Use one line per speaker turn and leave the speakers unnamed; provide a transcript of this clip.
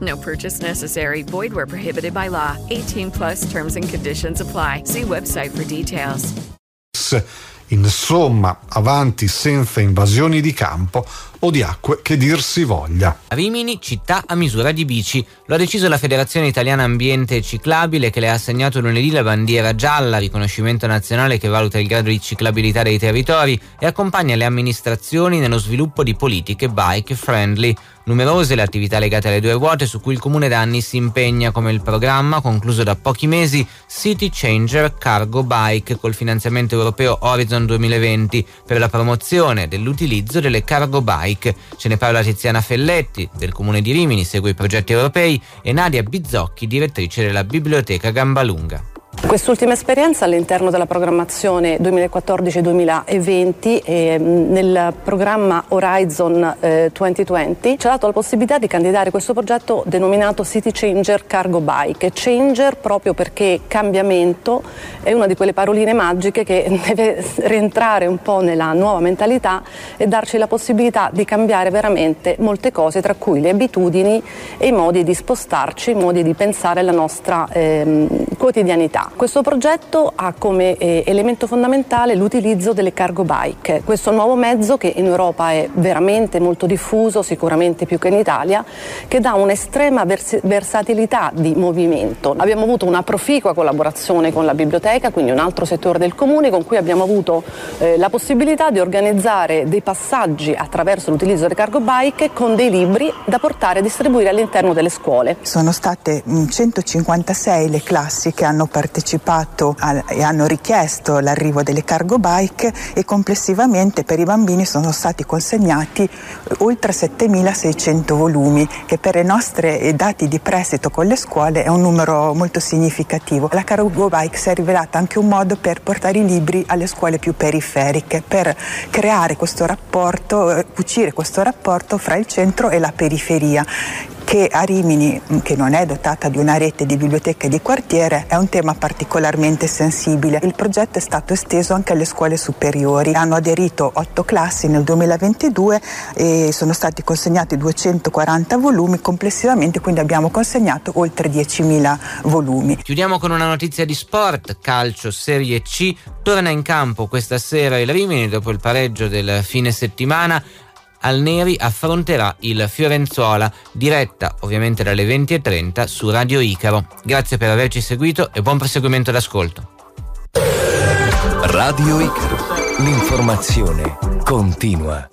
No purchase necessary. Void where prohibited by law. 18 plus terms and conditions apply. See website for details.
Insomma, avanti senza invasioni di campo o di acque che dir si voglia.
Rimini, città a misura di bici. Lo ha deciso la Federazione Italiana Ambiente Ciclabile che le ha assegnato lunedì la bandiera gialla, riconoscimento nazionale che valuta il grado di ciclabilità dei territori e accompagna le amministrazioni nello sviluppo di politiche bike friendly. Numerose le attività legate alle due ruote su cui il comune da anni si impegna, come il programma concluso da pochi mesi City Changer Cargo Bike col finanziamento europeo Horizon 2020 per la promozione dell'utilizzo delle cargo bike. Ce ne parla Tiziana Felletti del comune di Rimini, segue i progetti europei e Nadia Bizzocchi, direttrice della biblioteca Gambalunga.
Quest'ultima esperienza all'interno della programmazione 2014-2020 e nel programma Horizon eh, 2020 ci ha dato la possibilità di candidare questo progetto denominato City Changer Cargo Bike. Changer proprio perché cambiamento è una di quelle paroline magiche che deve rientrare un po' nella nuova mentalità e darci la possibilità di cambiare veramente molte cose, tra cui le abitudini e i modi di spostarci, i modi di pensare alla nostra eh, quotidianità. Questo progetto ha come eh, elemento fondamentale l'utilizzo delle cargo bike, questo nuovo mezzo che in Europa è veramente molto diffuso, sicuramente più che in Italia, che dà un'estrema vers- versatilità di movimento. Abbiamo avuto una proficua collaborazione con la biblioteca, quindi un altro settore del comune con cui abbiamo avuto eh, la possibilità di organizzare dei passaggi attraverso l'utilizzo delle cargo bike con dei libri da portare e distribuire all'interno delle scuole.
Sono state 156 le classi che hanno partecipato partecipato al, e hanno richiesto l'arrivo delle cargo bike e complessivamente per i bambini sono stati consegnati oltre 7600 volumi che per i nostri dati di prestito con le scuole è un numero molto significativo. La cargo bike si è rivelata anche un modo per portare i libri alle scuole più periferiche, per creare questo rapporto, cucire questo rapporto fra il centro e la periferia che a Rimini, che non è dotata di una rete di biblioteche di quartiere, è un tema particolarmente sensibile. Il progetto è stato esteso anche alle scuole superiori. Hanno aderito otto classi nel 2022 e sono stati consegnati 240 volumi complessivamente, quindi abbiamo consegnato oltre 10.000 volumi.
Chiudiamo con una notizia di sport, calcio Serie C, torna in campo questa sera il Rimini dopo il pareggio del fine settimana al Neri affronterà il Fiorenzuola, diretta ovviamente dalle 20.30 su Radio Icaro. Grazie per averci seguito e buon proseguimento d'ascolto.
Radio Icaro, l'informazione continua.